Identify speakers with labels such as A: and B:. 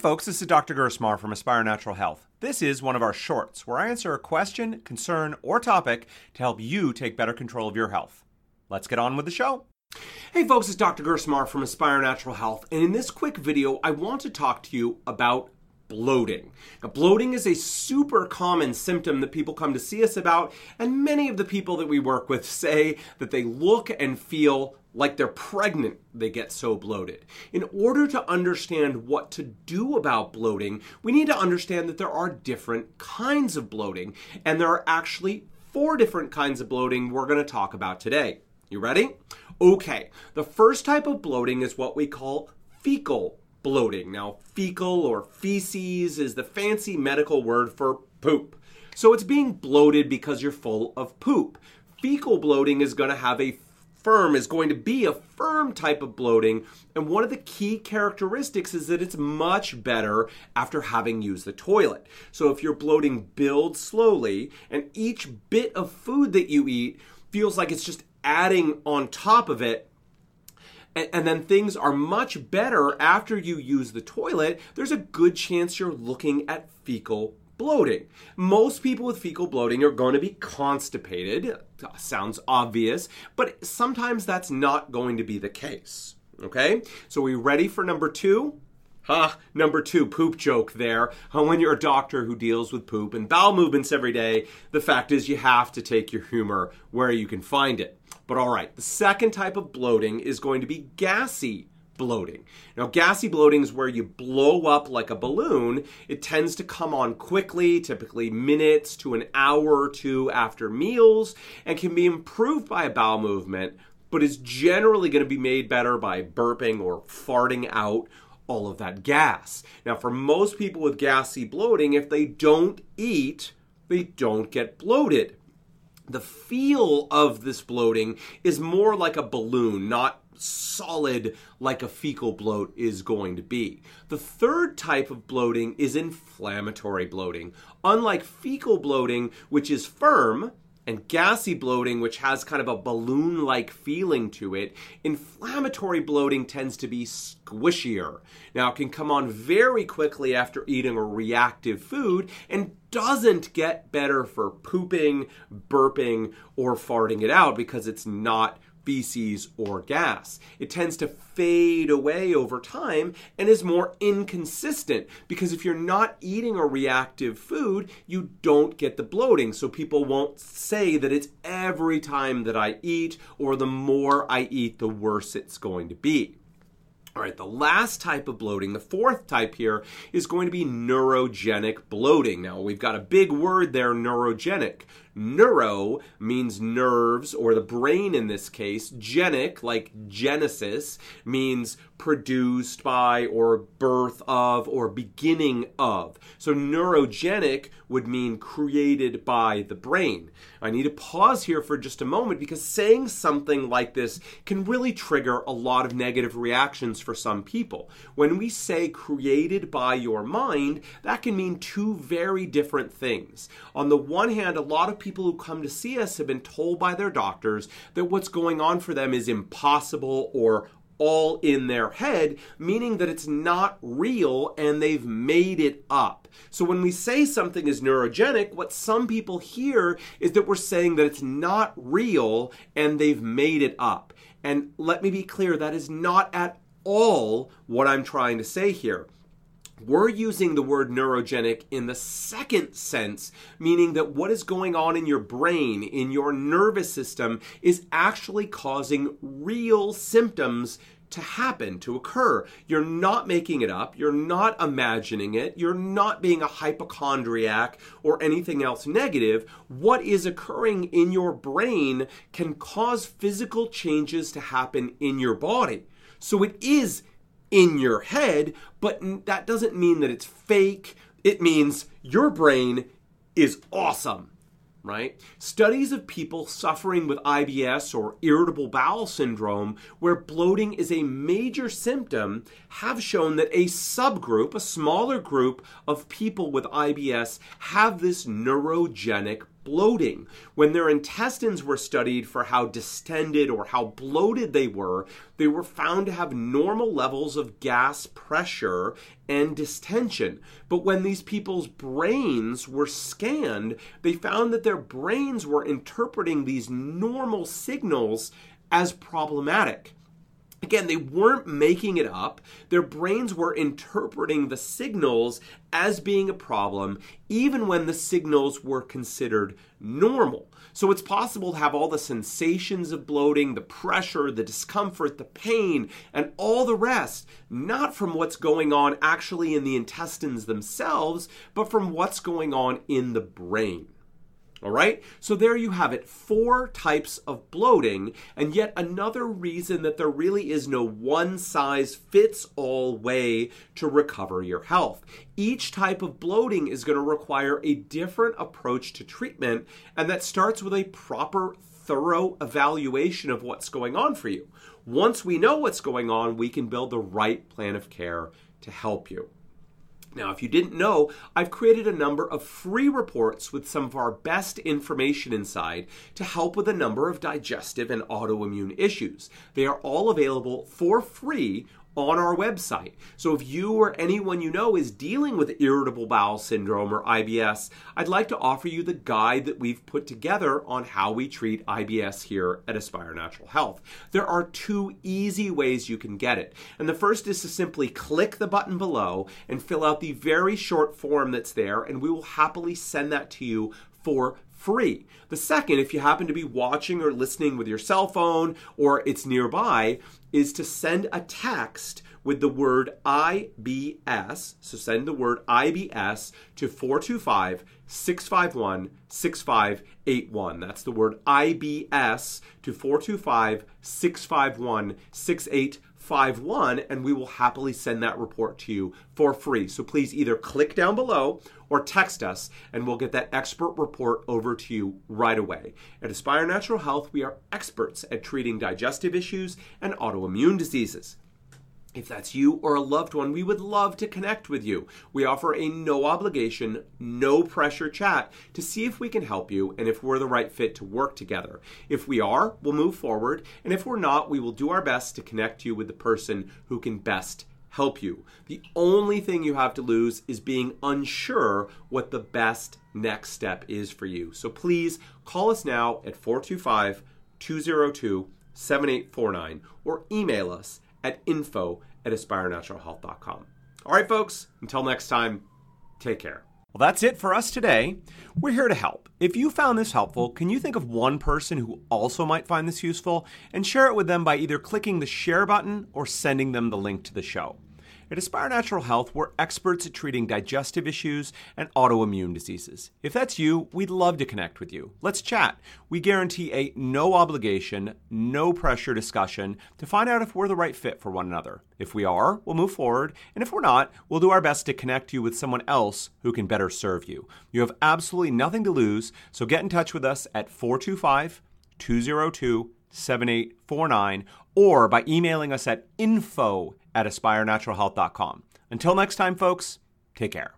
A: folks, this is Dr. Gersmar from Aspire Natural Health. This is one of our shorts where I answer a question, concern, or topic to help you take better control of your health. Let's get on with the show. Hey folks, it's Dr. Gersmar from Aspire Natural Health, and in this quick video, I want to talk to you about bloating. Now, bloating is a super common symptom that people come to see us about, and many of the people that we work with say that they look and feel like they're pregnant, they get so bloated. In order to understand what to do about bloating, we need to understand that there are different kinds of bloating, and there are actually four different kinds of bloating we're going to talk about today. You ready? Okay, the first type of bloating is what we call fecal bloating. Now, fecal or feces is the fancy medical word for poop. So it's being bloated because you're full of poop. Fecal bloating is going to have a firm is going to be a firm type of bloating and one of the key characteristics is that it's much better after having used the toilet so if your bloating builds slowly and each bit of food that you eat feels like it's just adding on top of it and, and, then things are much better after you use the toilet, there's a good chance you're looking at fecal bloating. Most people with fecal bloating are going to be constipated. Sounds obvious, but sometimes that's not going to be the case. Okay? So, we ready for number two? Ha, number two, poop joke there. When you're a doctor who deals with poop and bowel movements every day, the fact is you have to take your humor where you can find it. But all right, the second type of bloating is going to be gassy bloating. Now, gassy bloating is where you blow up like a balloon. It tends to come on quickly, typically minutes to an hour or two after meals, and can be improved by a bowel movement, but is generally going to be made better by burping or farting out all of that gas. Now, for most people with gassy bloating, if they don't eat, they don't get bloated the feel of this bloating is more like a balloon, not solid like a fecal bloat is going to be. The third type of bloating is inflammatory bloating. Unlike fecal bloating, which is firm, and gassy bloating, which has kind of a balloon like feeling to it, inflammatory bloating tends to be squishier. Now, it can come on very quickly after eating a reactive food and doesn't get better for pooping, burping, or farting it out because it's not feces or gas. It tends to fade away over time and is more inconsistent because if you're not eating a reactive food, you don't get the bloating. So people won't say that it's every time that I eat or the more I eat, the worse it's going to be. All right, the last type of bloating, the fourth type here, is going to be neurogenic bloating. Now, we've got a big word there, neurogenic. Neuro means nerves, or the brain in this case. Genic, like Genesis, means produced by, or birth of, or beginning of. So neurogenic would mean created by the brain. I need to pause here for just a moment because saying something like this can really trigger a lot of negative reactions for some people. When we say created by your mind, that can mean two very different things. On the one hand, a lot of people who come to see us have been told by their doctors that what's going on for them is impossible or all in their head, meaning that it's not real and they've made it up. So when we say something is neurogenic, what some people hear is that we're saying that it's not real and they've made it up. And let me be clear, that is not at all what I'm trying to say here. We're using the word neurogenic in the second sense, meaning that what is going on in your brain, in your nervous system, is actually causing real symptoms to happen, to occur. You're not making it up. You're not imagining it. You're not being a hypochondriac or anything else negative. What is occurring in your brain can cause physical changes to happen in your body. So it is in your head, but that doesn't mean that it's fake. It means your brain is awesome, right? Studies of people suffering with IBS or irritable bowel syndrome, where bloating is a major symptom, have shown that a subgroup, a smaller group of people with IBS, have this neurogenic bloating. When their intestines were studied for how distended or how bloated they were, they were found to have normal levels of gas pressure and distension. But when these people's brains were scanned, they found that their brains were interpreting these normal signals as problematic. Again, they weren't making it up. Their brains were interpreting the signals as being a problem, even when the signals were considered normal. So it's possible to have all the sensations of bloating, the pressure, the discomfort, the pain, and all the rest, not from what's going on actually in the intestines themselves, but from what's going on in the brain. All right, so there you have it four types of bloating, and yet another reason that there really is no one size fits all way to recover your health. Each type of bloating is going to require a different approach to treatment, and that starts with a proper, thorough evaluation of what's going on for you. Once we know what's going on, we can build the right plan of care to help you. Now, if you didn't know, I've created a number of free reports with some of our best information inside to help with a number of digestive and autoimmune issues. They are all available for free on our website. So if you or anyone you know is dealing with irritable bowel syndrome or IBS, I'd like to offer you the guide that we've put together on how we treat IBS here at Aspire Natural Health. There are two easy ways you can get it. And the first is to simply click the button below and fill out the very short form that's there, and we will happily send that to you for free. The second, if you happen to be watching or listening with your cell phone or it's nearby, is to send a text with the word IBS. So send the word IBS to 425 651 6581. That's the word IBS to 425 651 6851, and we will happily send that report to you for free. So please either click down below or text us, and we'll get that expert report over to you right away. At Aspire Natural Health, we are experts at treating digestive issues and autoimmune diseases. If that's you or a loved one, we would love to connect with you. We offer a no obligation, no pressure chat to see if we can help you and if we're the right fit to work together. If we are, we'll move forward, and if we're not, we will do our best to connect you with the person who can best help you. The only thing you have to lose is being unsure what the best next step is for you. So please call us now at 425 202 7849 or email us at info at aspirenaturalhealth.com. All right, folks, until next time, take care. Well, that's it for us today. We're here to help. If you found this helpful, can you think of one person who also might find this useful and share it with them by either clicking the share button or sending them the link to the show? At Aspire Natural Health, we're experts at treating digestive issues and autoimmune diseases. If that's you, we'd love to connect with you. Let's chat. We guarantee a no obligation, no pressure discussion to find out if we're the right fit for one another. If we are, we'll move forward, and if we're not, we'll do our best to connect you with someone else who can better serve you. You have absolutely nothing to lose, so get in touch with us at 425 202 7849 or by emailing us at info at aspirenaturalhealth.com. Until next time, folks, take care.